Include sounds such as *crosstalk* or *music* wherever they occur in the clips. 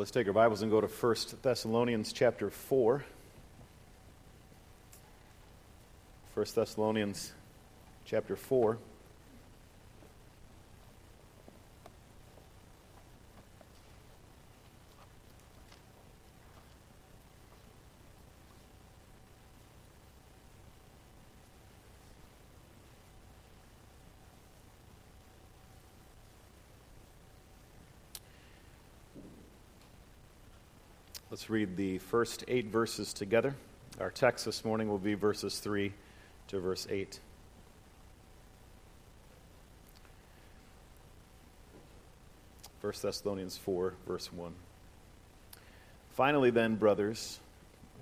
Let's take our Bibles and go to 1 Thessalonians chapter 4. 1 Thessalonians chapter 4. Let's read the first eight verses together. Our text this morning will be verses 3 to verse 8. First Thessalonians 4, verse 1. Finally, then, brothers,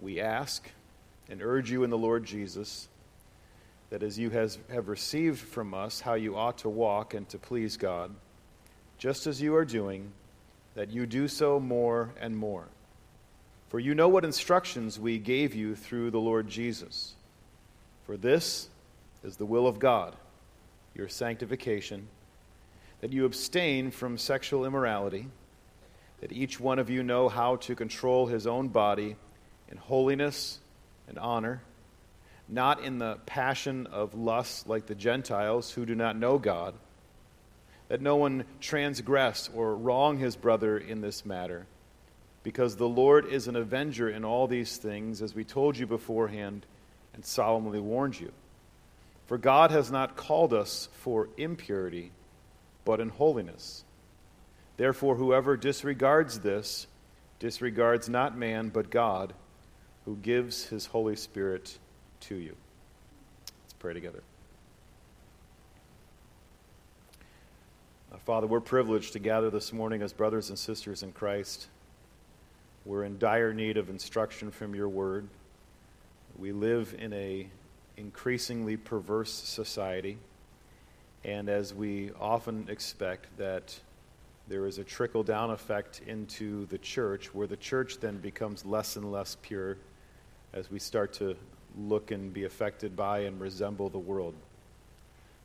we ask and urge you in the Lord Jesus that as you has, have received from us how you ought to walk and to please God, just as you are doing, that you do so more and more for you know what instructions we gave you through the Lord Jesus. For this is the will of God, your sanctification, that you abstain from sexual immorality, that each one of you know how to control his own body in holiness and honor, not in the passion of lust like the Gentiles who do not know God, that no one transgress or wrong his brother in this matter because the Lord is an avenger in all these things, as we told you beforehand and solemnly warned you. For God has not called us for impurity, but in holiness. Therefore, whoever disregards this disregards not man, but God, who gives his Holy Spirit to you. Let's pray together. Uh, Father, we're privileged to gather this morning as brothers and sisters in Christ. We're in dire need of instruction from your word. We live in a increasingly perverse society, and as we often expect that there is a trickle down effect into the church where the church then becomes less and less pure as we start to look and be affected by and resemble the world.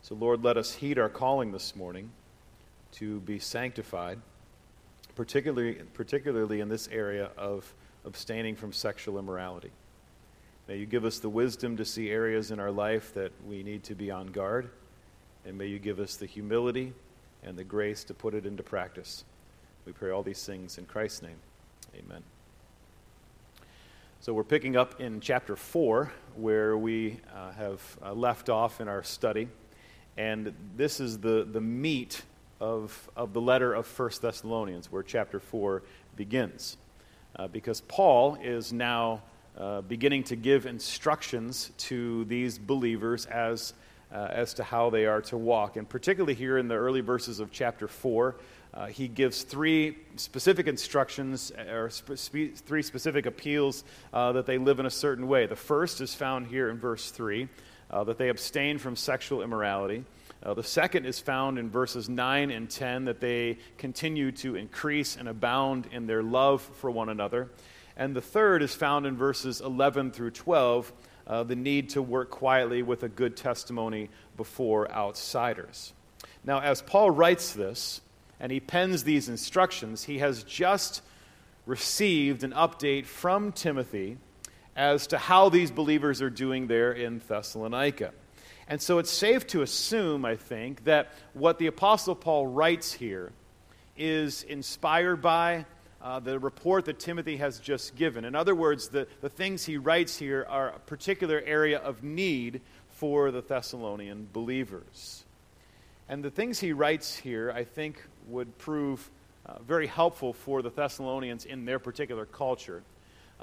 So, Lord, let us heed our calling this morning to be sanctified particularly, particularly in this area of abstaining from sexual immorality. May you give us the wisdom to see areas in our life that we need to be on guard, and may you give us the humility and the grace to put it into practice. We pray all these things in Christ's name. Amen. So we're picking up in chapter 4, where we uh, have uh, left off in our study. And this is the, the meat of, of the letter of 1 Thessalonians, where chapter 4 begins. Uh, because Paul is now uh, beginning to give instructions to these believers as, uh, as to how they are to walk. And particularly here in the early verses of chapter 4, uh, he gives three specific instructions or spe- three specific appeals uh, that they live in a certain way. The first is found here in verse 3 uh, that they abstain from sexual immorality. Uh, the second is found in verses 9 and 10 that they continue to increase and abound in their love for one another. And the third is found in verses 11 through 12 uh, the need to work quietly with a good testimony before outsiders. Now, as Paul writes this and he pens these instructions, he has just received an update from Timothy as to how these believers are doing there in Thessalonica. And so it's safe to assume, I think, that what the Apostle Paul writes here is inspired by uh, the report that Timothy has just given. In other words, the, the things he writes here are a particular area of need for the Thessalonian believers. And the things he writes here, I think, would prove uh, very helpful for the Thessalonians in their particular culture.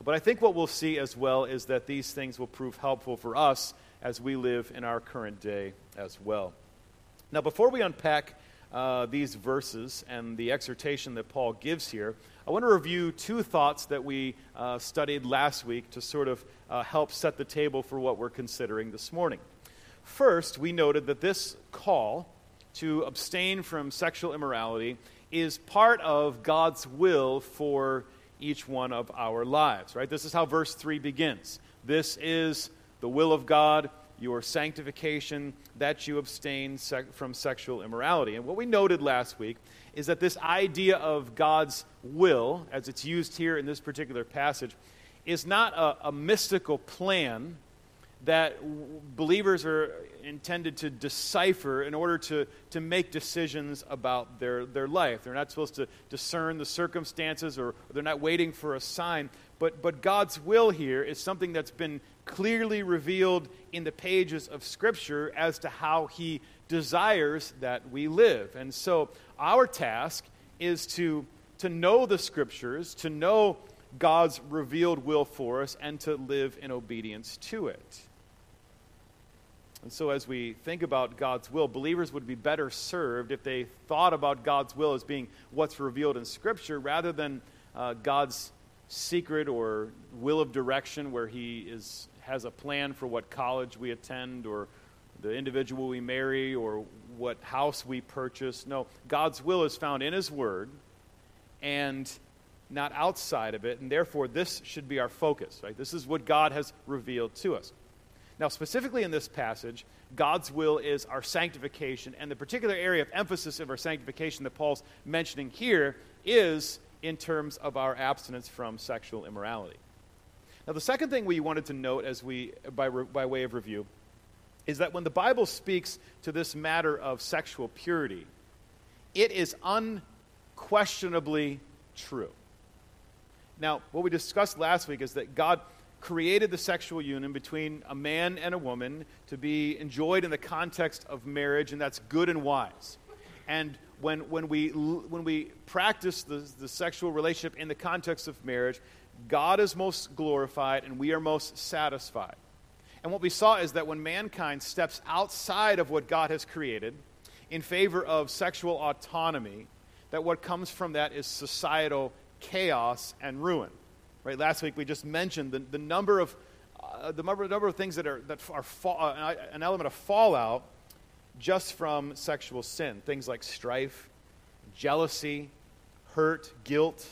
But I think what we'll see as well is that these things will prove helpful for us as we live in our current day as well. Now, before we unpack uh, these verses and the exhortation that Paul gives here, I want to review two thoughts that we uh, studied last week to sort of uh, help set the table for what we're considering this morning. First, we noted that this call to abstain from sexual immorality is part of God's will for each one of our lives, right? This is how verse 3 begins. This is the will of God, your sanctification, that you abstain sec- from sexual immorality. And what we noted last week is that this idea of God's will, as it's used here in this particular passage, is not a, a mystical plan that believers are intended to decipher in order to, to make decisions about their, their life. They're not supposed to discern the circumstances or they're not waiting for a sign. But, but God's will here is something that's been clearly revealed in the pages of Scripture as to how He desires that we live. And so our task is to, to know the Scriptures, to know God's revealed will for us, and to live in obedience to it. And so, as we think about God's will, believers would be better served if they thought about God's will as being what's revealed in Scripture rather than uh, God's secret or will of direction where He is, has a plan for what college we attend or the individual we marry or what house we purchase. No, God's will is found in His Word and not outside of it, and therefore this should be our focus, right? This is what God has revealed to us. Now, specifically in this passage, God's will is our sanctification, and the particular area of emphasis of our sanctification that Paul's mentioning here is in terms of our abstinence from sexual immorality. Now, the second thing we wanted to note as we, by, by way of review, is that when the Bible speaks to this matter of sexual purity, it is unquestionably true. Now, what we discussed last week is that God created the sexual union between a man and a woman to be enjoyed in the context of marriage, and that's good and wise. And when, when, we, when we practice the, the sexual relationship in the context of marriage, God is most glorified and we are most satisfied. And what we saw is that when mankind steps outside of what God has created in favor of sexual autonomy, that what comes from that is societal chaos and ruin. Right? Last week we just mentioned the, the number of uh, the number, number of things that are that are fa- uh, an element of fallout just from sexual sin. Things like strife, jealousy, hurt, guilt,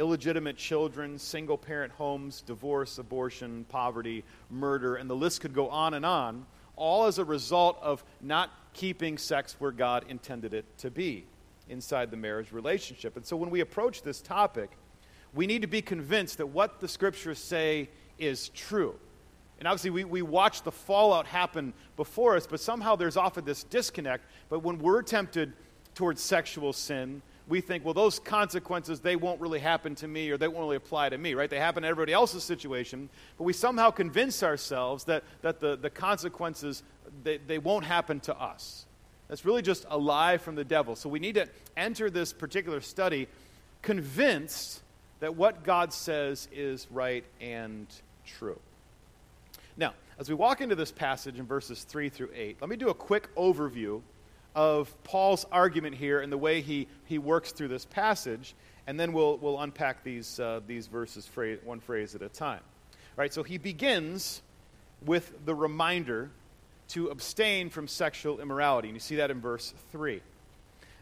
illegitimate children, single parent homes, divorce, abortion, poverty, murder, and the list could go on and on, all as a result of not keeping sex where God intended it to be inside the marriage relationship. And so when we approach this topic, we need to be convinced that what the scriptures say is true. And obviously, we, we watch the fallout happen before us, but somehow there's often this disconnect. But when we're tempted towards sexual sin, we think, well, those consequences, they won't really happen to me or they won't really apply to me, right? They happen to everybody else's situation. But we somehow convince ourselves that, that the, the consequences, they, they won't happen to us. That's really just a lie from the devil. So we need to enter this particular study convinced that what God says is right and true. Now, as we walk into this passage in verses 3 through 8, let me do a quick overview of Paul's argument here and the way he, he works through this passage, and then we'll, we'll unpack these, uh, these verses phrase, one phrase at a time. All right, so he begins with the reminder to abstain from sexual immorality, and you see that in verse 3.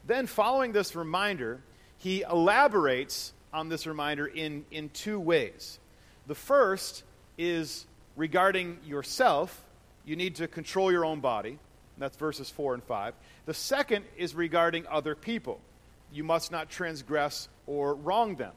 Then, following this reminder, he elaborates on this reminder in, in two ways. The first is regarding yourself, you need to control your own body. That's verses 4 and 5. The second is regarding other people. You must not transgress or wrong them.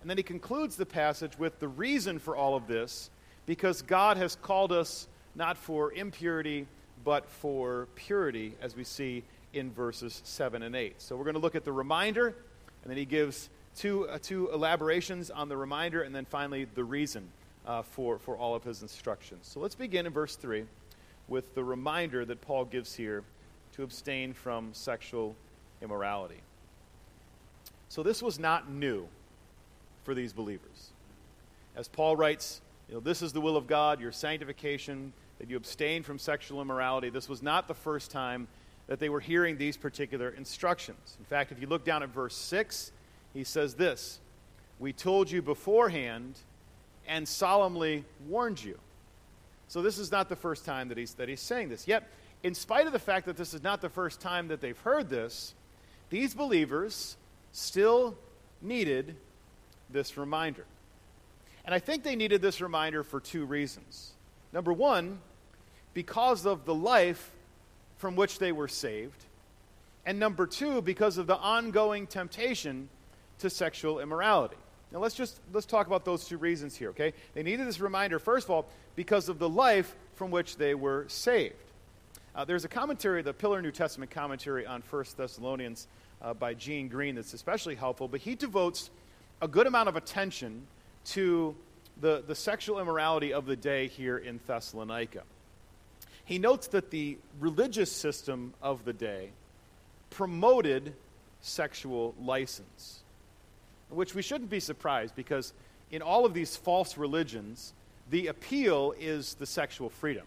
And then he concludes the passage with the reason for all of this because God has called us not for impurity, but for purity, as we see in verses 7 and 8. So we're going to look at the reminder, and then he gives two, uh, two elaborations on the reminder, and then finally the reason uh, for, for all of his instructions. So let's begin in verse 3 with the reminder that Paul gives here to abstain from sexual immorality. So this was not new for these believers. As Paul writes, you know, this is the will of God, your sanctification, that you abstain from sexual immorality. This was not the first time that they were hearing these particular instructions. In fact, if you look down at verse 6, he says this We told you beforehand and solemnly warned you. So this is not the first time that he's, that he's saying this. Yet, in spite of the fact that this is not the first time that they've heard this, these believers still needed this reminder. And I think they needed this reminder for two reasons. Number one, because of the life from which they were saved. And number two, because of the ongoing temptation to sexual immorality. Now let's just let's talk about those two reasons here, okay? They needed this reminder, first of all, because of the life from which they were saved. Uh, there's a commentary, the Pillar New Testament commentary on 1 Thessalonians uh, by Gene Green that's especially helpful, but he devotes a good amount of attention to the, the sexual immorality of the day here in Thessalonica. He notes that the religious system of the day promoted sexual license, which we shouldn't be surprised because in all of these false religions, the appeal is the sexual freedom.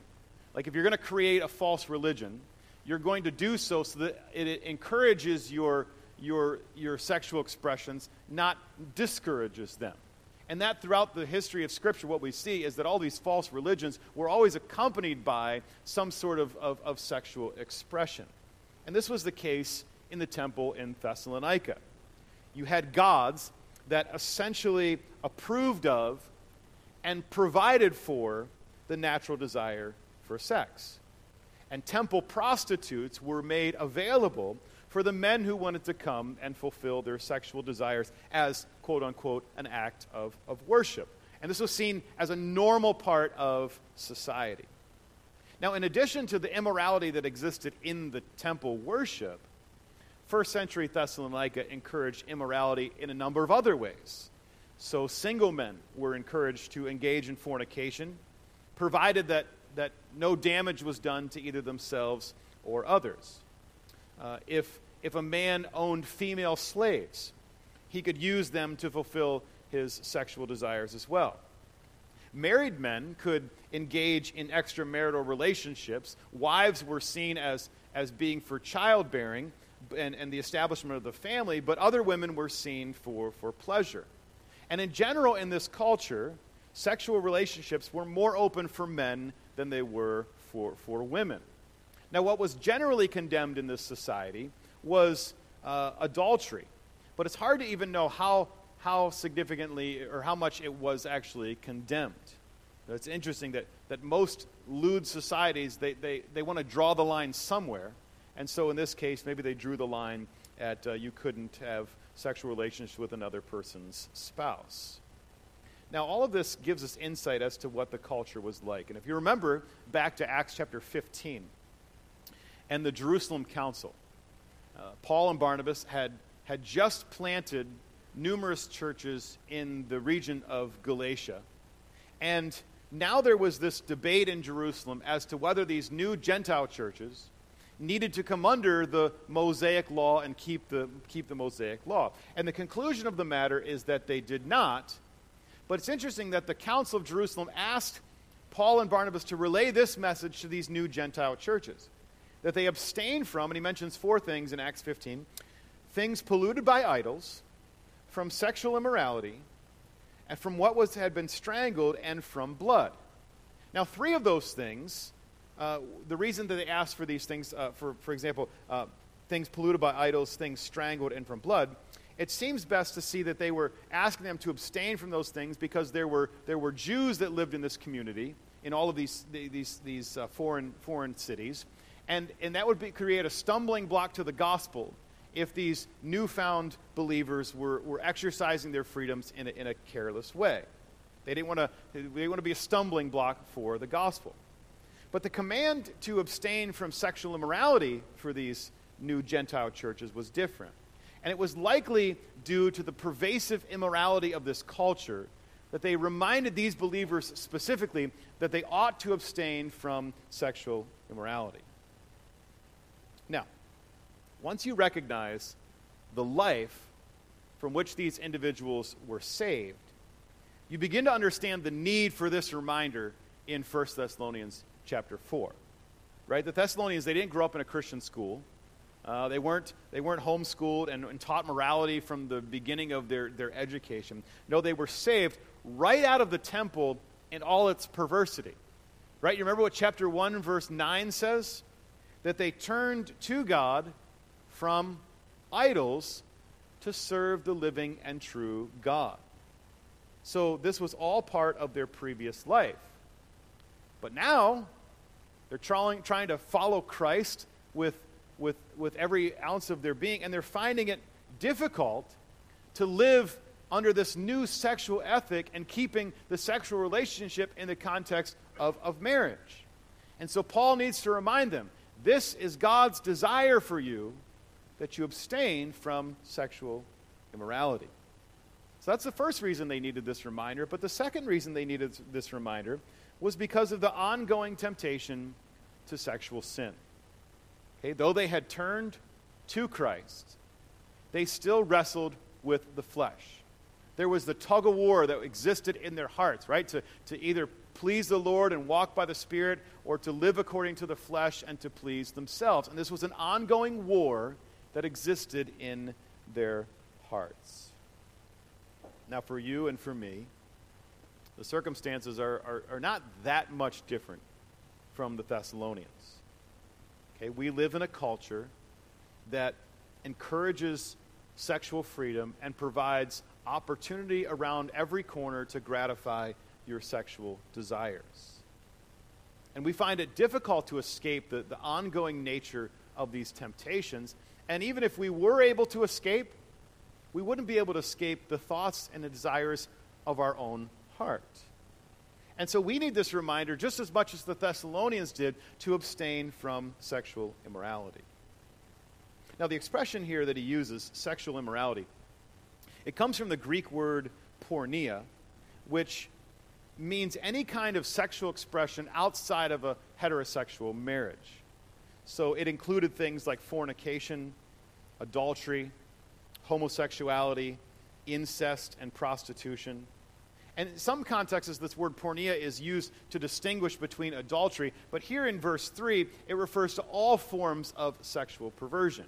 Like if you're going to create a false religion, you're going to do so so that it, encourages your, your, your sexual expressions, not discourages them. And that throughout the history of Scripture, what we see is that all these false religions were always accompanied by some sort of, of, of sexual expression. And this was the case in the temple in Thessalonica. You had gods that essentially approved of and provided for the natural desire for sex. And temple prostitutes were made available for the men who wanted to come and fulfill their sexual desires as, quote unquote, an act of, of worship. And this was seen as a normal part of society. Now, in addition to the immorality that existed in the temple worship, first century Thessalonica encouraged immorality in a number of other ways. So, single men were encouraged to engage in fornication, provided that, that no damage was done to either themselves or others. Uh, if, if a man owned female slaves, he could use them to fulfill his sexual desires as well. Married men could engage in extramarital relationships. Wives were seen as, as being for childbearing and, and the establishment of the family, but other women were seen for, for pleasure. And in general, in this culture, sexual relationships were more open for men than they were for, for women. Now, what was generally condemned in this society was uh, adultery, but it's hard to even know how how significantly or how much it was actually condemned. It's interesting that, that most lewd societies, they, they, they want to draw the line somewhere. And so in this case, maybe they drew the line at uh, you couldn't have sexual relations with another person's spouse. Now, all of this gives us insight as to what the culture was like. And if you remember back to Acts chapter 15 and the Jerusalem Council, uh, Paul and Barnabas had, had just planted numerous churches in the region of Galatia. And now there was this debate in Jerusalem as to whether these new Gentile churches needed to come under the Mosaic law and keep the, keep the Mosaic law. And the conclusion of the matter is that they did not. But it's interesting that the Council of Jerusalem asked Paul and Barnabas to relay this message to these new Gentile churches that they abstain from, and he mentions four things in Acts 15 things polluted by idols from sexual immorality, and from what was, had been strangled, and from blood. Now, three of those things, uh, the reason that they asked for these things, uh, for, for example, uh, things polluted by idols, things strangled, and from blood, it seems best to see that they were asking them to abstain from those things because there were, there were Jews that lived in this community, in all of these, these, these uh, foreign, foreign cities. And, and that would be, create a stumbling block to the gospel if these newfound believers were, were exercising their freedoms in a, in a careless way. They didn't, want to, they want to be a stumbling block for the gospel. But the command to abstain from sexual immorality for these new Gentile churches was different. And it was likely due to the pervasive immorality of this culture that they reminded these believers specifically that they ought to abstain from sexual immorality. Now, once you recognize the life from which these individuals were saved, you begin to understand the need for this reminder in 1 Thessalonians chapter 4. Right? The Thessalonians, they didn't grow up in a Christian school. Uh, they, weren't, they weren't homeschooled and, and taught morality from the beginning of their, their education. No, they were saved right out of the temple in all its perversity. Right? You remember what chapter 1, verse 9 says? That they turned to God from idols to serve the living and true God. So this was all part of their previous life. But now, They're trying, trying to follow Christ with, with, with every ounce of their being, and they're finding it difficult to live under this new sexual ethic and keeping the sexual relationship in the context of, of marriage. And so Paul needs to remind them this is God's desire for you that you abstain from sexual immorality. So that's the first reason they needed this reminder. But the second reason they needed this reminder was because of the ongoing temptation to sexual sin. Okay, though they had turned to Christ, they still wrestled with the flesh. There was the tug of war that existed in their hearts, right? To, to either please the Lord and walk by the Spirit or to live according to the flesh and to please themselves. And this was an ongoing war that existed in their hearts. Now, for you and for me, the circumstances are, are, are not that much different from the Thessalonians. Okay, we live in a culture that encourages sexual freedom and provides opportunity around every corner to gratify your sexual desires. And we find it difficult to escape the, the ongoing nature of these temptations. And even if we were able to escape, we wouldn't be able to escape the thoughts and the desires of our own heart. And so we need this reminder just as much as the Thessalonians did to abstain from sexual immorality. Now, the expression here that he uses, sexual immorality, it comes from the Greek word porneia, which means any kind of sexual expression outside of a heterosexual marriage. So it included things like fornication, adultery, homosexuality, incest, and prostitution. And in some contexts, this word porneia is used to distinguish between adultery, but here in verse 3, it refers to all forms of sexual perversion.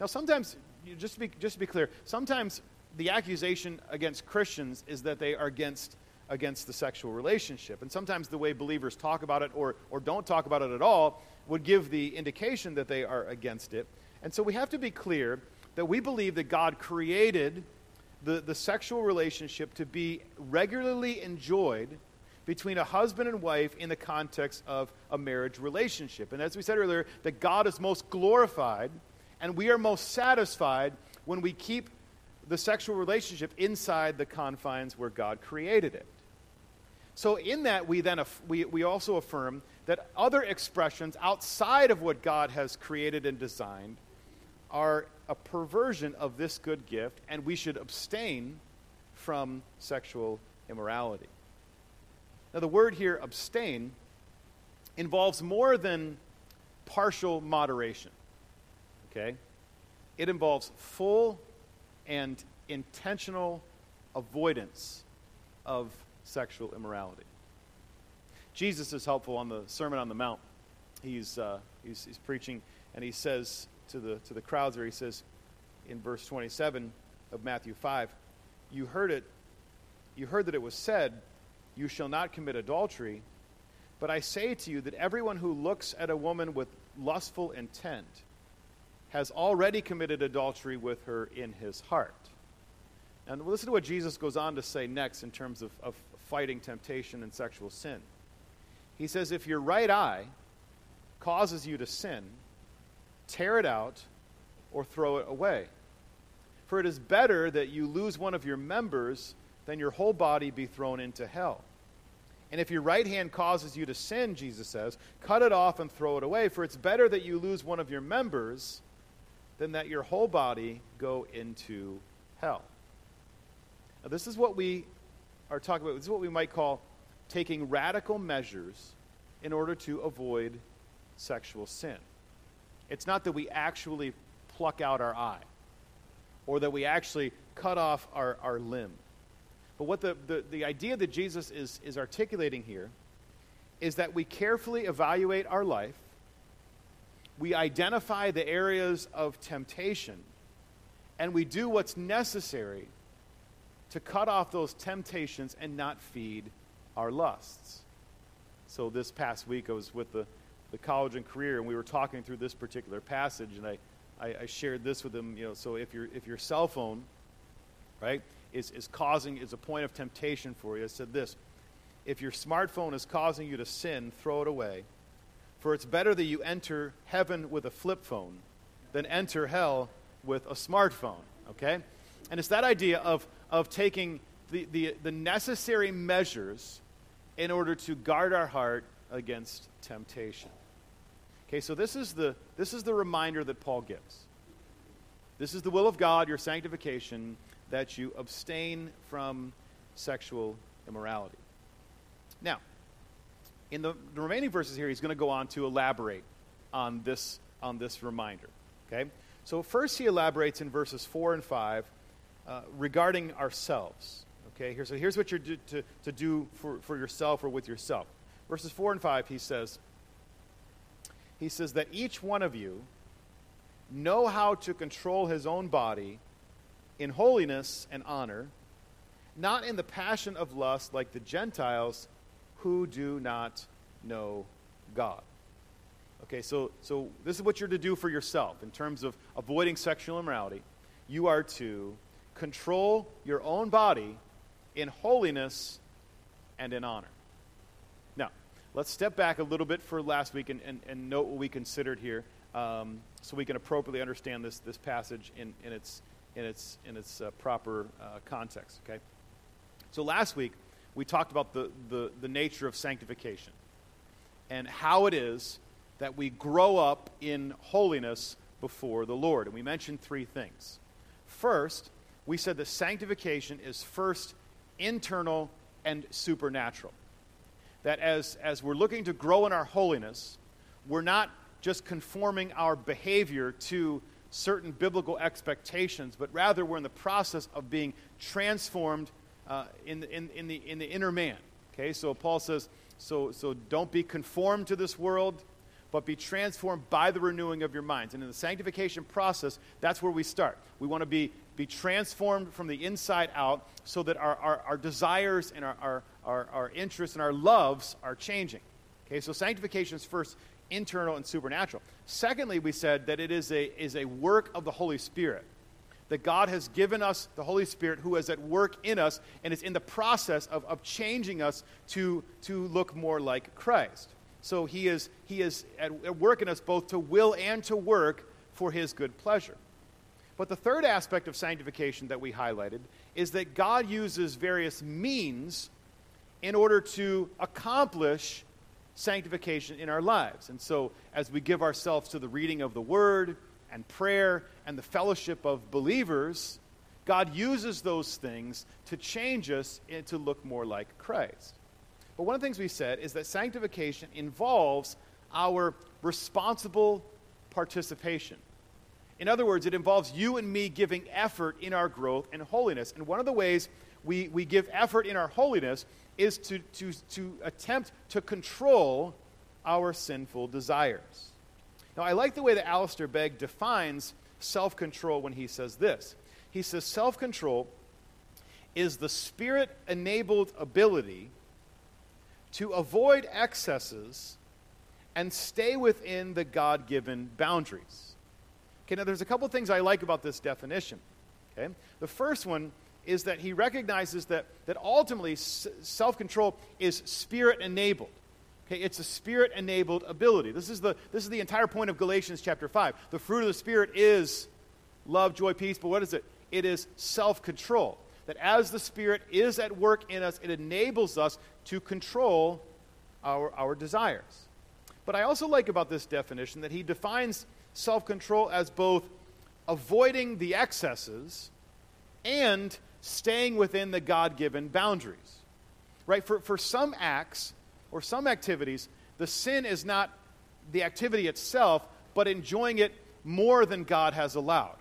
Now, sometimes, just to be, just to be clear, sometimes the accusation against Christians is that they are against, against the sexual relationship. And sometimes the way believers talk about it or, or don't talk about it at all would give the indication that they are against it. And so we have to be clear that we believe that God created the, the sexual relationship to be regularly enjoyed between a husband and wife in the context of a marriage relationship. And as we said earlier, that God is most glorified and we are most satisfied when we keep the sexual relationship inside the confines where God created it. So, in that, we then aff- we, we also affirm that other expressions outside of what God has created and designed are a perversion of this good gift, and we should abstain from sexual immorality. Now, the word here, abstain, involves more than partial moderation. Okay? It involves full and intentional avoidance of sexual immorality. Jesus is helpful on the Sermon on the Mount. He's, uh, he's, he's preaching, and he says to the, to the crowds there, he says in verse 27 of Matthew 5, You heard it, you heard that it was said, You shall not commit adultery. But I say to you that everyone who looks at a woman with lustful intent has already committed adultery with her in his heart. And listen to what Jesus goes on to say next in terms of, of fighting temptation and sexual sin. He says, If your right eye causes you to sin, tear it out or throw it away. For it is better that you lose one of your members than your whole body be thrown into hell. And if your right hand causes you to sin, Jesus says, cut it off and throw it away. For it's better that you lose one of your members than that your whole body go into hell. Now, this is what we are talking about. This is what we might call taking radical measures in order to avoid sexual sin. It's not that we actually pluck out our eye or that we actually cut off our, our limb. But what the, the, the idea that Jesus is, is articulating here is that we carefully evaluate our life we identify the areas of temptation and we do what's necessary to cut off those temptations and not feed our lusts. So this past week I was with the, the college and career and we were talking through this particular passage and I, I, I shared this with them, you know, so if your if your cell phone, right, is, is causing is a point of temptation for you, I said this. If your smartphone is causing you to sin, throw it away. For it's better that you enter heaven with a flip phone than enter hell with a smartphone. Okay? And it's that idea of, of taking the, the, the necessary measures in order to guard our heart against temptation. Okay, so this is the, this is the reminder that Paul gives. This is the will of God, your sanctification, that you abstain from sexual immorality. Now, in the, the remaining verses here, he's going to go on to elaborate on this, on this reminder. Okay? So, first, he elaborates in verses 4 and 5 uh, regarding ourselves. Okay, here, so here's what you're to, to do for, for yourself or with yourself. Verses 4 and 5, he says, he says that each one of you know how to control his own body in holiness and honor, not in the passion of lust like the Gentiles who do not know God. Okay, so, so this is what you're to do for yourself in terms of avoiding sexual immorality. You are to control your own body in holiness and in honor. Let's step back a little bit for last week and, and, and note what we considered here um, so we can appropriately understand this, this passage in, in its, in its, in its uh, proper uh, context. Okay? So last week, we talked about the, the, the nature of sanctification and how it is that we grow up in holiness before the Lord. And we mentioned three things. First, we said that sanctification is first internal and supernatural. That as, as we're looking to grow in our holiness, we're not just conforming our behavior to certain biblical expectations, but rather we're in the process of being transformed uh, in, the, in, in, the, in the inner man. Okay, so Paul says, so, so don't be conformed to this world, but be transformed by the renewing of your minds. And in the sanctification process, that's where we start. We want to be, be transformed from the inside out so that our, our, our desires and our, our, our, our interests and our loves are changing. Okay, so sanctification is first internal and supernatural. Secondly, we said that it is a, is a work of the Holy Spirit that God has given us the Holy Spirit who is at work in us and is in the process of, of changing us to, to look more like Christ. So he is, he is at, at work in us both to will and to work for his good pleasure. But the third aspect of sanctification that we highlighted is that God uses various means in order to accomplish sanctification in our lives. And so, as we give ourselves to the reading of the Word, and prayer and the fellowship of believers, God uses those things to change us and to look more like Christ. But one of the things we said is that sanctification involves our responsible participation. In other words, it involves you and me giving effort in our growth and holiness. And one of the ways we, we give effort in our holiness is to, to, to attempt to control our sinful desires. Now, I like the way that Alistair Begg defines self control when he says this. He says self control is the spirit enabled ability to avoid excesses and stay within the God given boundaries. Okay, now there's a couple things I like about this definition. Okay? The first one is that he recognizes that, that ultimately s- self control is spirit enabled. Okay, it's a spirit enabled ability. This is, the, this is the entire point of Galatians chapter 5. The fruit of the Spirit is love, joy, peace, but what is it? It is self control. That as the Spirit is at work in us, it enables us to control our, our desires. But I also like about this definition that he defines self control as both avoiding the excesses and staying within the God given boundaries. Right? For, for some acts, or some activities, the sin is not the activity itself, but enjoying it more than God has allowed.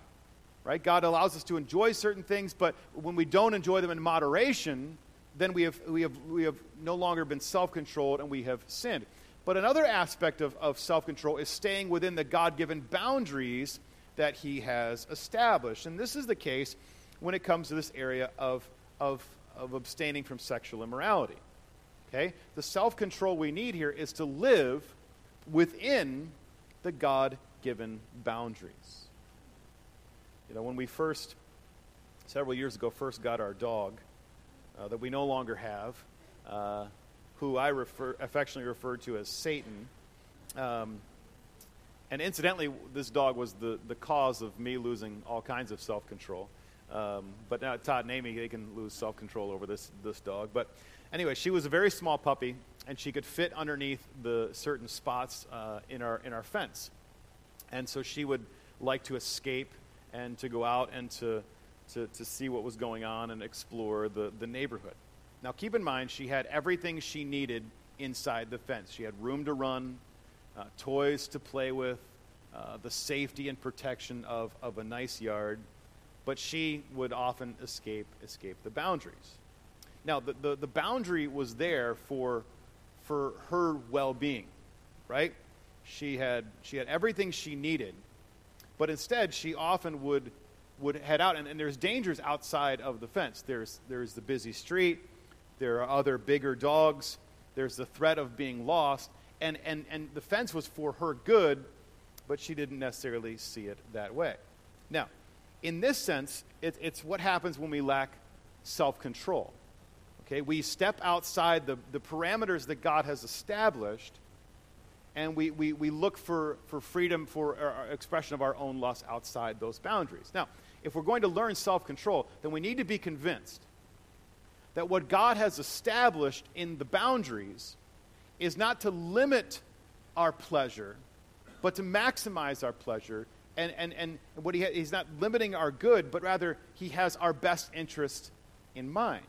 Right? God allows us to enjoy certain things, but when we don't enjoy them in moderation, then we have, we have, we have no longer been self controlled and we have sinned. But another aspect of, of self control is staying within the God given boundaries that He has established. And this is the case when it comes to this area of, of, of abstaining from sexual immorality. Okay? The self control we need here is to live within the God given boundaries. You know, when we first, several years ago, first got our dog uh, that we no longer have, uh, who I refer, affectionately refer to as Satan, Um, and incidentally, this dog was the, the cause of me losing all kinds of self control. Um, but now Todd and Amy, they can lose self control over this, this dog. But anyway, she was a very small puppy, and she could fit underneath the certain spots uh, in, our, in our fence. And so she would like to escape and to go out and to, to, to see what was going on and explore the, the neighborhood. Now, keep in mind, she had everything she needed inside the fence. She had room to run, uh, toys to play with, uh, the safety and protection of, of a nice yard, but she would often escape escape the boundaries. Now, the, the, the boundary was there for, for her well being, right? She had, she had everything she needed, but instead she often would, would head out, and, and there's dangers outside of the fence. There's, there's the busy street, there are other bigger dogs, there's the threat of being lost, and, and, and the fence was for her good, but she didn't necessarily see it that way. Now, in this sense, it, it's what happens when we lack self control. Okay, we step outside the, the parameters that God has established, and we, we, we look for, for freedom for our expression of our own lust outside those boundaries. Now, if we're going to learn self control, then we need to be convinced that what God has established in the boundaries is not to limit our pleasure, but to maximize our pleasure. And, and, and what he ha- he's not limiting our good, but rather he has our best interest in mind.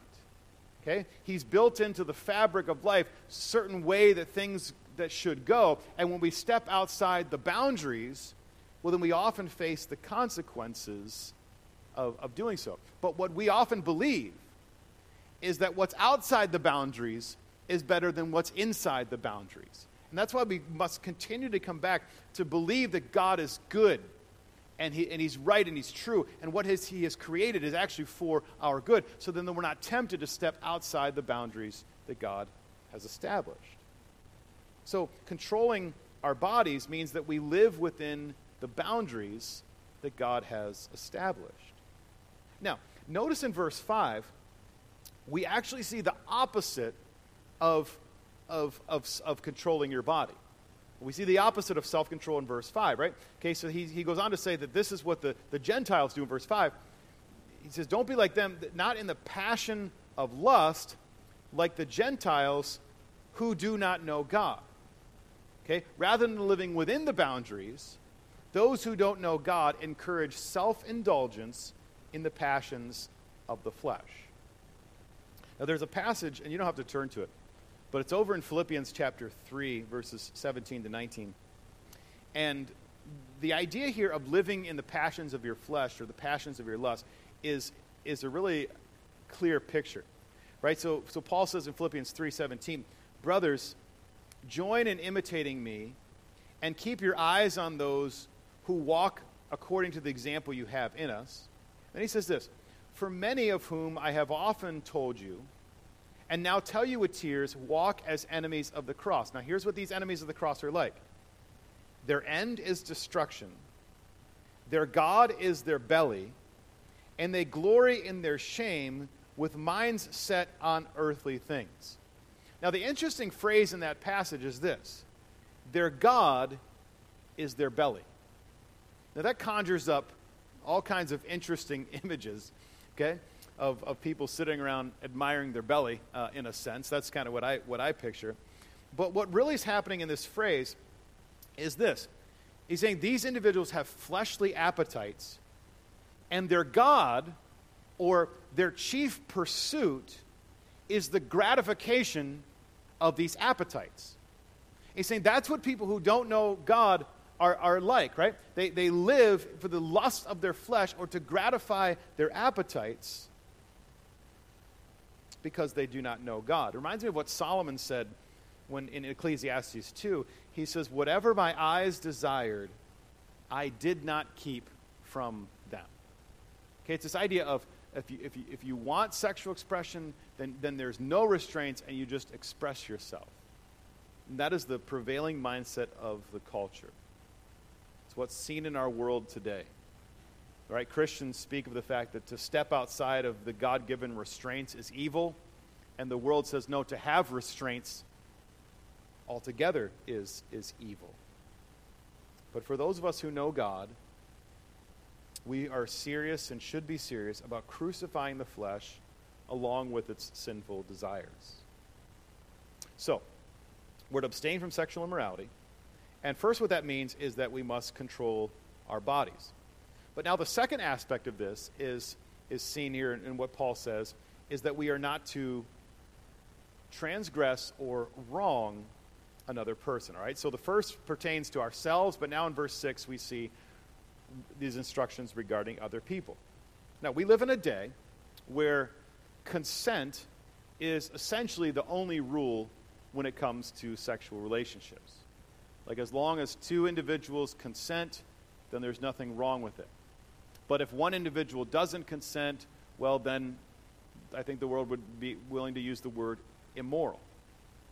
Okay? He's built into the fabric of life certain way that things that should go. And when we step outside the boundaries, well, then we often face the consequences of, of doing so. But what we often believe is that what's outside the boundaries is better than what's inside the boundaries. And that's why we must continue to come back to believe that God is good and, he, and He's right and He's true. And what his, He has created is actually for our good. So then we're not tempted to step outside the boundaries that God has established. So controlling our bodies means that we live within the boundaries that God has established. Now, notice in verse 5, we actually see the opposite of, of, of, of controlling your body. We see the opposite of self control in verse 5, right? Okay, so he, he goes on to say that this is what the, the Gentiles do in verse 5. He says, Don't be like them, not in the passion of lust, like the Gentiles who do not know God. Okay? Rather than living within the boundaries, those who don't know God encourage self indulgence in the passions of the flesh. Now, there's a passage, and you don't have to turn to it, but it's over in Philippians chapter 3, verses 17 to 19. And the idea here of living in the passions of your flesh or the passions of your lust is, is a really clear picture. Right? So, so Paul says in Philippians 3:17, "Brothers, join in imitating me and keep your eyes on those who walk according to the example you have in us." And he says this, "For many of whom I have often told you, and now tell you with tears, walk as enemies of the cross. Now, here's what these enemies of the cross are like their end is destruction, their God is their belly, and they glory in their shame with minds set on earthly things. Now, the interesting phrase in that passage is this their God is their belly. Now, that conjures up all kinds of interesting *laughs* images, okay? of, of people sitting around admiring their belly, uh, in a sense. That's kind of what I, what I picture. But what really is happening in this phrase is this He's saying these individuals have fleshly appetites, and their God or their chief pursuit is the gratification of these appetites. He's saying that's what people who don't know God are, are like, right? They, they live for the lust of their flesh or to gratify their appetites because they do not know God. It reminds me of what Solomon said when in Ecclesiastes 2. He says, Whatever my eyes desired, I did not keep from them. Okay, it's this idea of if you, if you, if you want sexual expression, then, then there's no restraints and you just express yourself. And that is the prevailing mindset of the culture. What's seen in our world today. Right? Christians speak of the fact that to step outside of the God given restraints is evil, and the world says no, to have restraints altogether is, is evil. But for those of us who know God, we are serious and should be serious about crucifying the flesh along with its sinful desires. So, we're to abstain from sexual immorality. And first, what that means is that we must control our bodies. But now, the second aspect of this is, is seen here in, in what Paul says is that we are not to transgress or wrong another person. All right? So the first pertains to ourselves, but now in verse 6, we see these instructions regarding other people. Now, we live in a day where consent is essentially the only rule when it comes to sexual relationships. Like, as long as two individuals consent, then there's nothing wrong with it. But if one individual doesn't consent, well, then I think the world would be willing to use the word immoral.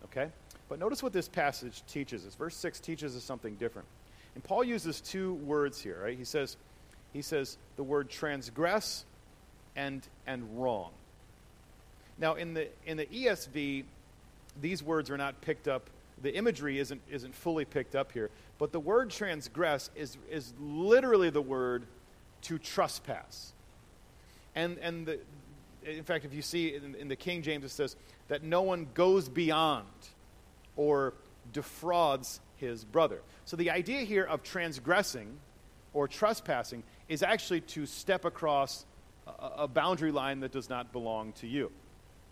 Okay? But notice what this passage teaches us. Verse 6 teaches us something different. And Paul uses two words here, right? He says, he says the word transgress and, and wrong. Now, in the, in the ESV, these words are not picked up. The imagery isn't, isn't fully picked up here. But the word transgress is, is literally the word to trespass. And, and the, in fact, if you see in, in the King James, it says that no one goes beyond or defrauds his brother. So the idea here of transgressing or trespassing is actually to step across a, a boundary line that does not belong to you.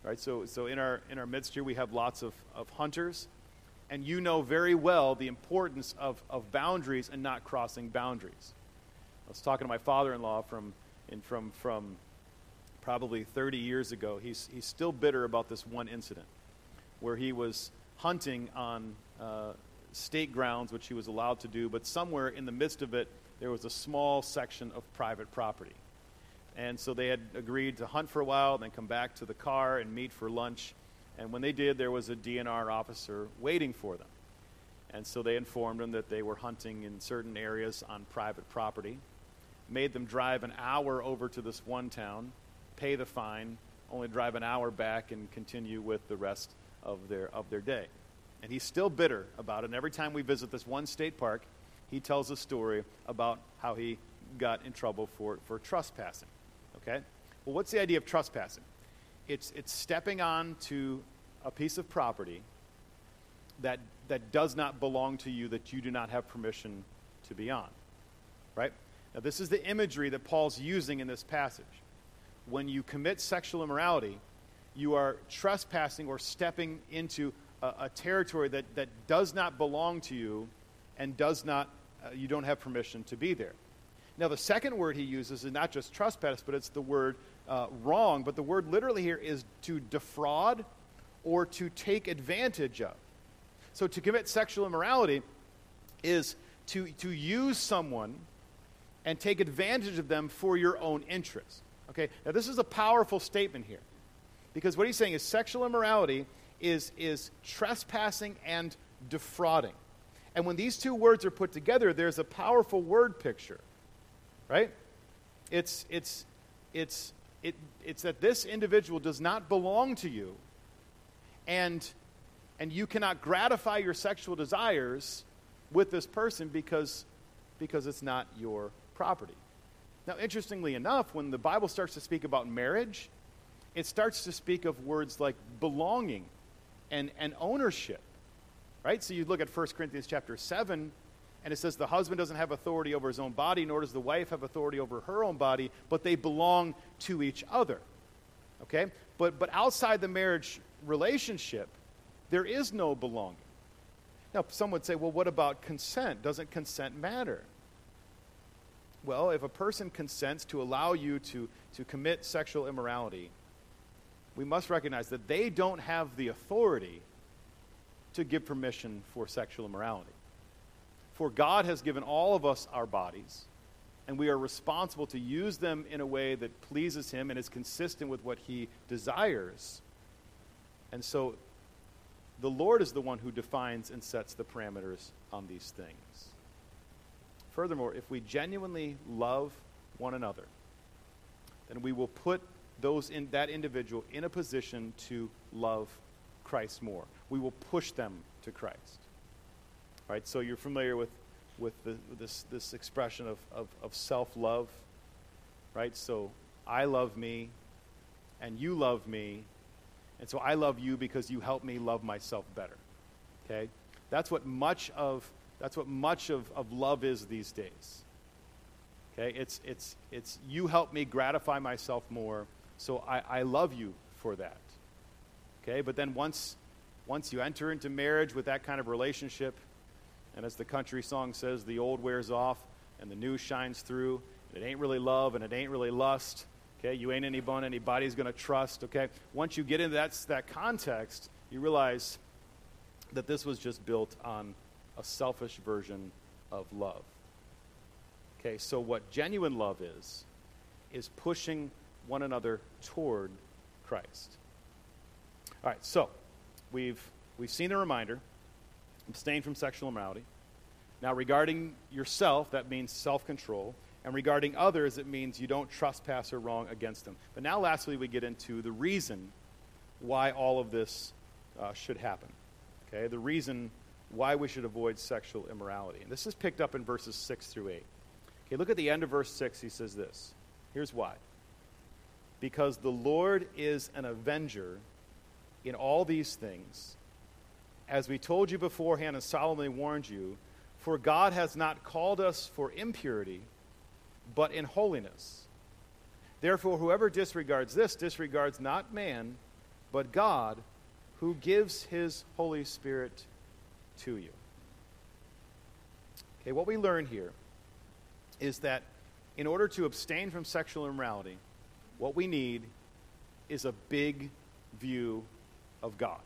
Right? So, so in, our, in our midst here, we have lots of, of hunters, and you know very well the importance of, of boundaries and not crossing boundaries. I was talking to my father in law from, in, from, from probably 30 years ago. He's, he's still bitter about this one incident where he was hunting on uh, state grounds, which he was allowed to do, but somewhere in the midst of it, there was a small section of private property. And so they had agreed to hunt for a while, then come back to the car and meet for lunch. And when they did, there was a DNR officer waiting for them. And so they informed them that they were hunting in certain areas on private property, made them drive an hour over to this one town, pay the fine, only drive an hour back, and continue with the rest of their, of their day. And he's still bitter about it. And every time we visit this one state park, he tells a story about how he got in trouble for, for trespassing. Okay? Well, what's the idea of trespassing? It's, it's stepping on to a piece of property that, that does not belong to you, that you do not have permission to be on. Right? Now, this is the imagery that Paul's using in this passage. When you commit sexual immorality, you are trespassing or stepping into a, a territory that, that does not belong to you and does not, uh, you don't have permission to be there. Now, the second word he uses is not just trespass, but it's the word uh, wrong. But the word literally here is to defraud or to take advantage of. So to commit sexual immorality is to, to use someone and take advantage of them for your own interest. Okay, now this is a powerful statement here. Because what he's saying is sexual immorality is, is trespassing and defrauding. And when these two words are put together, there's a powerful word picture, right? It's, it's, it's, it, it's that this individual does not belong to you, and, and you cannot gratify your sexual desires with this person because, because it's not your property. Now, interestingly enough, when the Bible starts to speak about marriage, it starts to speak of words like belonging and, and ownership. Right? So you look at 1 Corinthians chapter 7, and it says the husband doesn't have authority over his own body, nor does the wife have authority over her own body, but they belong to each other. Okay? But, but outside the marriage relationship, there is no belonging. Now, some would say, well, what about consent? Doesn't consent matter? Well, if a person consents to allow you to, to commit sexual immorality, we must recognize that they don't have the authority to give permission for sexual immorality. For God has given all of us our bodies, and we are responsible to use them in a way that pleases Him and is consistent with what He desires. And so the Lord is the one who defines and sets the parameters on these things. Furthermore, if we genuinely love one another, then we will put those in that individual in a position to love Christ more. We will push them to Christ. Right? So you're familiar with, with, the, this, this expression of, of, of self love. Right? So I love me, and you love me, and so I love you because you help me love myself better. Okay? That's what much of that's what much of, of love is these days. Okay? It's it's it's you help me gratify myself more, so I, I love you for that. Okay? But then once once you enter into marriage with that kind of relationship, and as the country song says, the old wears off and the new shines through. It ain't really love and it ain't really lust. Okay, you ain't anyone anybody's going to trust. Okay, once you get into that, that context, you realize that this was just built on a selfish version of love. Okay, so what genuine love is, is pushing one another toward Christ. All right, so we've, we've seen the reminder abstain from sexual immorality. Now, regarding yourself, that means self control. And regarding others, it means you don't trespass or wrong against them. But now, lastly, we get into the reason why all of this uh, should happen. Okay, the reason why we should avoid sexual immorality. And this is picked up in verses 6 through 8. Okay, look at the end of verse 6. He says this. Here's why. Because the Lord is an avenger in all these things, as we told you beforehand and solemnly warned you, for God has not called us for impurity but in holiness. Therefore, whoever disregards this disregards not man, but God, who gives his Holy Spirit to you. Okay, what we learn here is that in order to abstain from sexual immorality, what we need is a big view of God.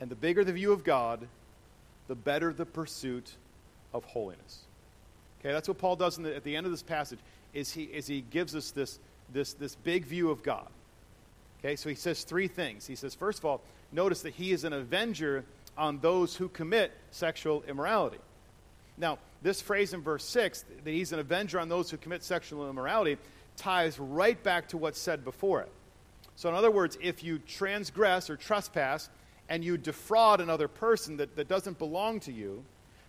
And the bigger the view of God, the better the pursuit of holiness. Okay, that's what Paul does the, at the end of this passage, is he, is he gives us this, this, this big view of God. Okay, so he says three things. He says, first of all, notice that he is an avenger on those who commit sexual immorality. Now, this phrase in verse 6, that he's an avenger on those who commit sexual immorality, ties right back to what's said before it. So, in other words, if you transgress or trespass and you defraud another person that, that doesn't belong to you,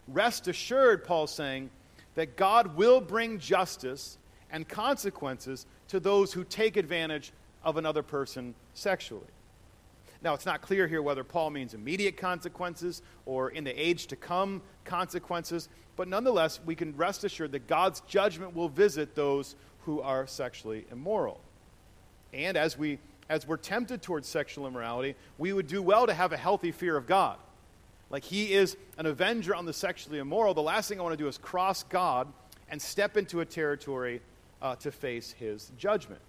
rest assured, Paul's saying, that God will bring justice and consequences to those who take advantage of another person sexually. Now, it's not clear here whether Paul means immediate consequences or in the age to come consequences, but nonetheless, we can rest assured that God's judgment will visit those who are sexually immoral. And as, we, as we're tempted towards sexual immorality, we would do well to have a healthy fear of God. Like he is an avenger on the sexually immoral. The last thing I want to do is cross God and step into a territory uh, to face his judgment.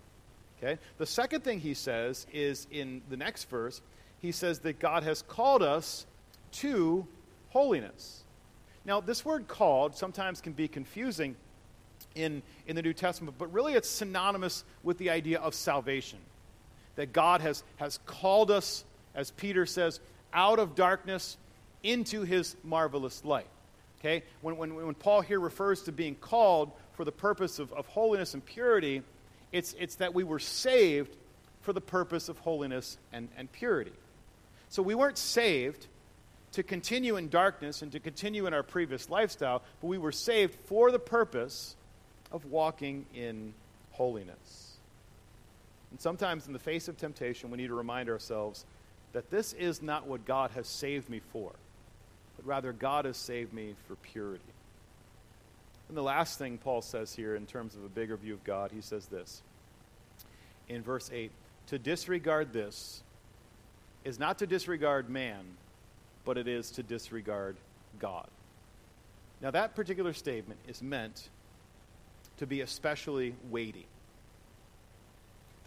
Okay? The second thing he says is in the next verse, he says that God has called us to holiness. Now, this word called sometimes can be confusing in, in the New Testament, but really it's synonymous with the idea of salvation. That God has, has called us, as Peter says, out of darkness into his marvelous light. Okay? When, when, when Paul here refers to being called for the purpose of, of holiness and purity, it's, it's that we were saved for the purpose of holiness and, and purity. So we weren't saved to continue in darkness and to continue in our previous lifestyle, but we were saved for the purpose of walking in holiness. And sometimes, in the face of temptation, we need to remind ourselves that this is not what God has saved me for but rather God has saved me for purity. And the last thing Paul says here, in terms of a bigger view of God, he says this in verse 8 To disregard this is not to disregard man, but it is to disregard God. Now, that particular statement is meant to be especially weighty.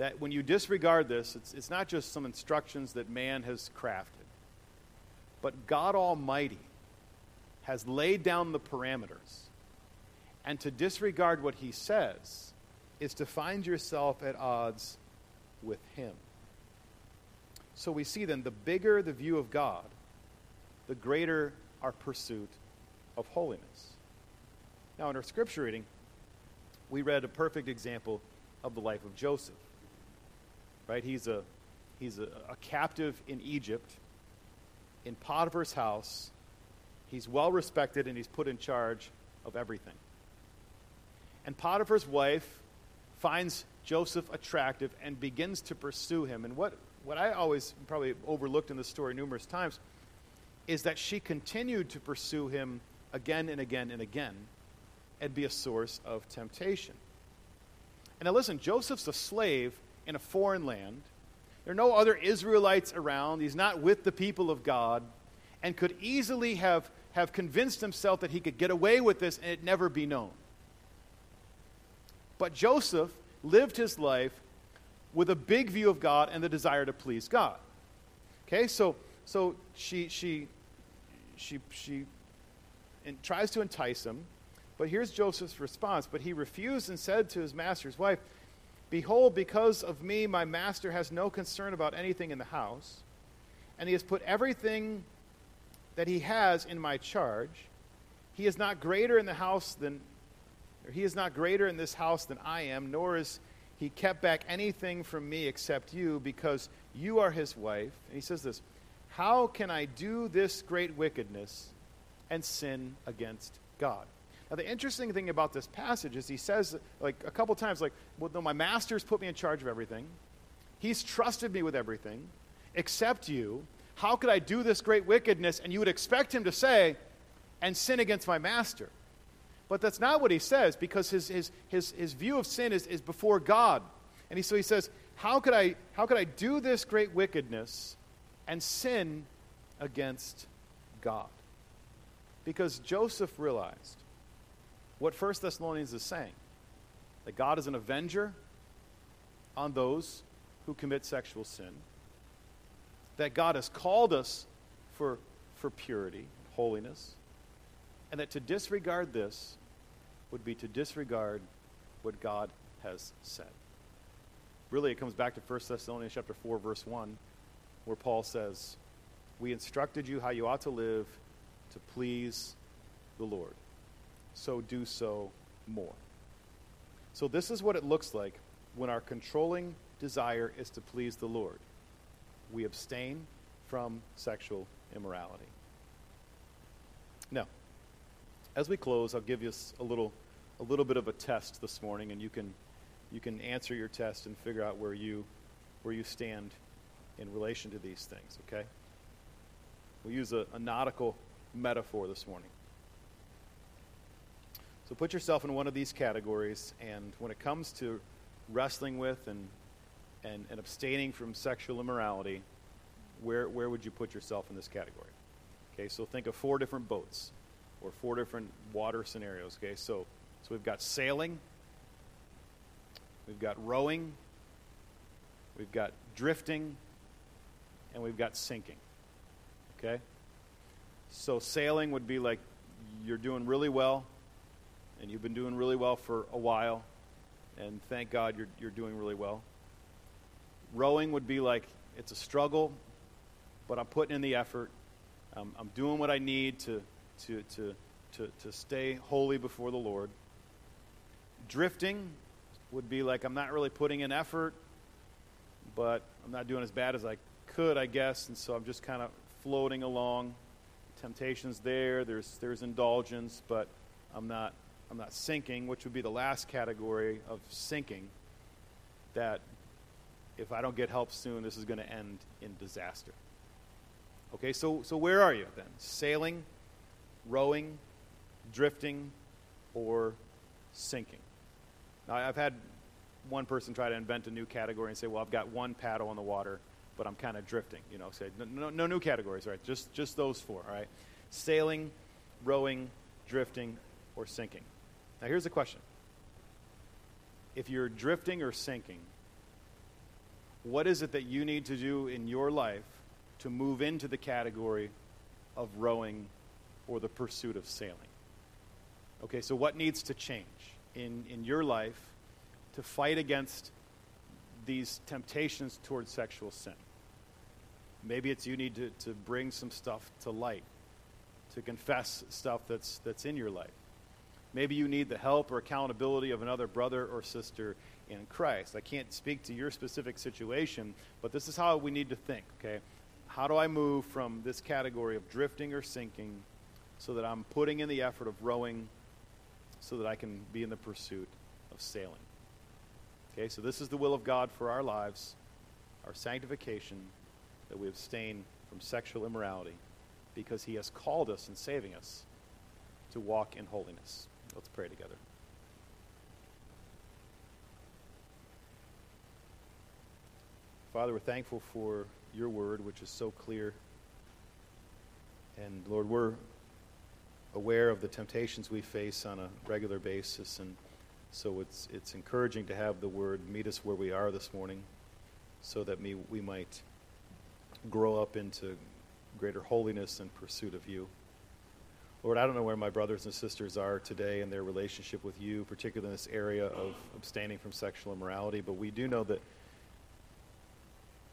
That when you disregard this, it's, it's not just some instructions that man has crafted but God Almighty has laid down the parameters. And to disregard what he says is to find yourself at odds with him. So we see then the bigger the view of God, the greater our pursuit of holiness. Now, in our scripture reading, we read a perfect example of the life of Joseph. Right? He's a, he's a, a captive in Egypt in Potiphar's house. He's well respected and he's put in charge of everything. And Potiphar's wife finds Joseph attractive and begins to pursue him. And what, what I always probably overlooked in the story numerous times is that she continued to pursue him again and again and again and be a source of temptation. And now listen, Joseph's a slave in a foreign land. There are no other Israelites around. He's not with the people of God and could easily have, have convinced himself that he could get away with this and it never be known. But Joseph lived his life with a big view of God and the desire to please God. Okay, so so she she she she tries to entice him, but here's Joseph's response. But he refused and said to his master's wife, Behold, because of me, my master has no concern about anything in the house, and he has put everything that he has in my charge. He is not greater in the house than or he is not greater in this house than I am, nor is he kept back anything from me except you, because you are his wife. And he says this How can I do this great wickedness and sin against God? Now, the interesting thing about this passage is he says, like, a couple times, like, well, no, my master's put me in charge of everything. He's trusted me with everything, except you. How could I do this great wickedness? And you would expect him to say, and sin against my master. But that's not what he says because his, his, his, his view of sin is, is before God. And he, so he says, how could, I, how could I do this great wickedness and sin against God? Because Joseph realized what 1 Thessalonians is saying that God is an avenger on those who commit sexual sin, that God has called us for, for purity, holiness, and that to disregard this would be to disregard what God has said. Really, it comes back to 1 Thessalonians chapter 4, verse 1, where Paul says, We instructed you how you ought to live to please the Lord. So do so more. So, this is what it looks like when our controlling desire is to please the Lord. We abstain from sexual immorality. Now, as we close, I'll give you a little, a little bit of a test this morning, and you can, you can answer your test and figure out where you, where you stand in relation to these things, okay? We'll use a, a nautical metaphor this morning. So put yourself in one of these categories, and when it comes to wrestling with and, and, and abstaining from sexual immorality, where, where would you put yourself in this category? Okay, so think of four different boats or four different water scenarios. Okay, so so we've got sailing, we've got rowing, we've got drifting, and we've got sinking. Okay, so sailing would be like you're doing really well, and you've been doing really well for a while, and thank God you're you're doing really well. Rowing would be like it's a struggle, but I'm putting in the effort. I'm doing what I need to to, to, to, to stay holy before the Lord. Drifting would be like I'm not really putting in effort, but I'm not doing as bad as I could, I guess, and so I'm just kind of floating along. Temptation's there, there's, there's indulgence, but I'm not, I'm not sinking, which would be the last category of sinking, that if I don't get help soon, this is going to end in disaster. Okay, so, so where are you then? Sailing rowing, drifting, or sinking. Now, I've had one person try to invent a new category and say, well, I've got one paddle in the water, but I'm kind of drifting. You know, say, no, no, no new categories, right? Just, just those four, all right? Sailing, rowing, drifting, or sinking. Now, here's the question if you're drifting or sinking, what is it that you need to do in your life to move into the category of rowing or the pursuit of sailing. Okay, so what needs to change in, in your life to fight against these temptations towards sexual sin? Maybe it's you need to, to bring some stuff to light, to confess stuff that's, that's in your life. Maybe you need the help or accountability of another brother or sister in Christ. I can't speak to your specific situation, but this is how we need to think, okay? How do I move from this category of drifting or sinking so that I'm putting in the effort of rowing so that I can be in the pursuit of sailing. Okay, so this is the will of God for our lives, our sanctification, that we abstain from sexual immorality because he has called us in saving us to walk in holiness. Let's pray together. Father, we're thankful for your word, which is so clear. And Lord, we're aware of the temptations we face on a regular basis. And so it's, it's encouraging to have the word meet us where we are this morning so that we, we might grow up into greater holiness and pursuit of you. Lord, I don't know where my brothers and sisters are today in their relationship with you, particularly in this area of abstaining from sexual immorality, but we do know that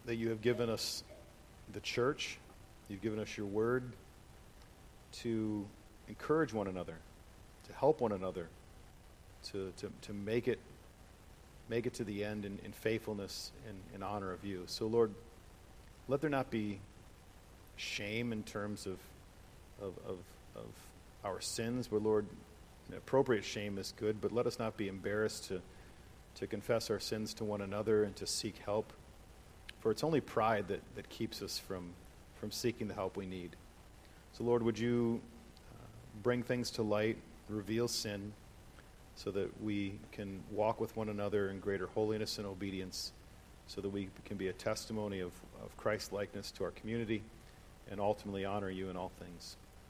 that you have given us the church, you've given us your word to encourage one another, to help one another, to, to, to make it make it to the end in, in faithfulness and in honor of you. So Lord, let there not be shame in terms of of, of, of our sins, but Lord, appropriate shame is good, but let us not be embarrassed to, to confess our sins to one another and to seek help. For it's only pride that, that keeps us from, from seeking the help we need. So, Lord, would you uh, bring things to light, reveal sin, so that we can walk with one another in greater holiness and obedience, so that we can be a testimony of, of Christ likeness to our community and ultimately honor you in all things.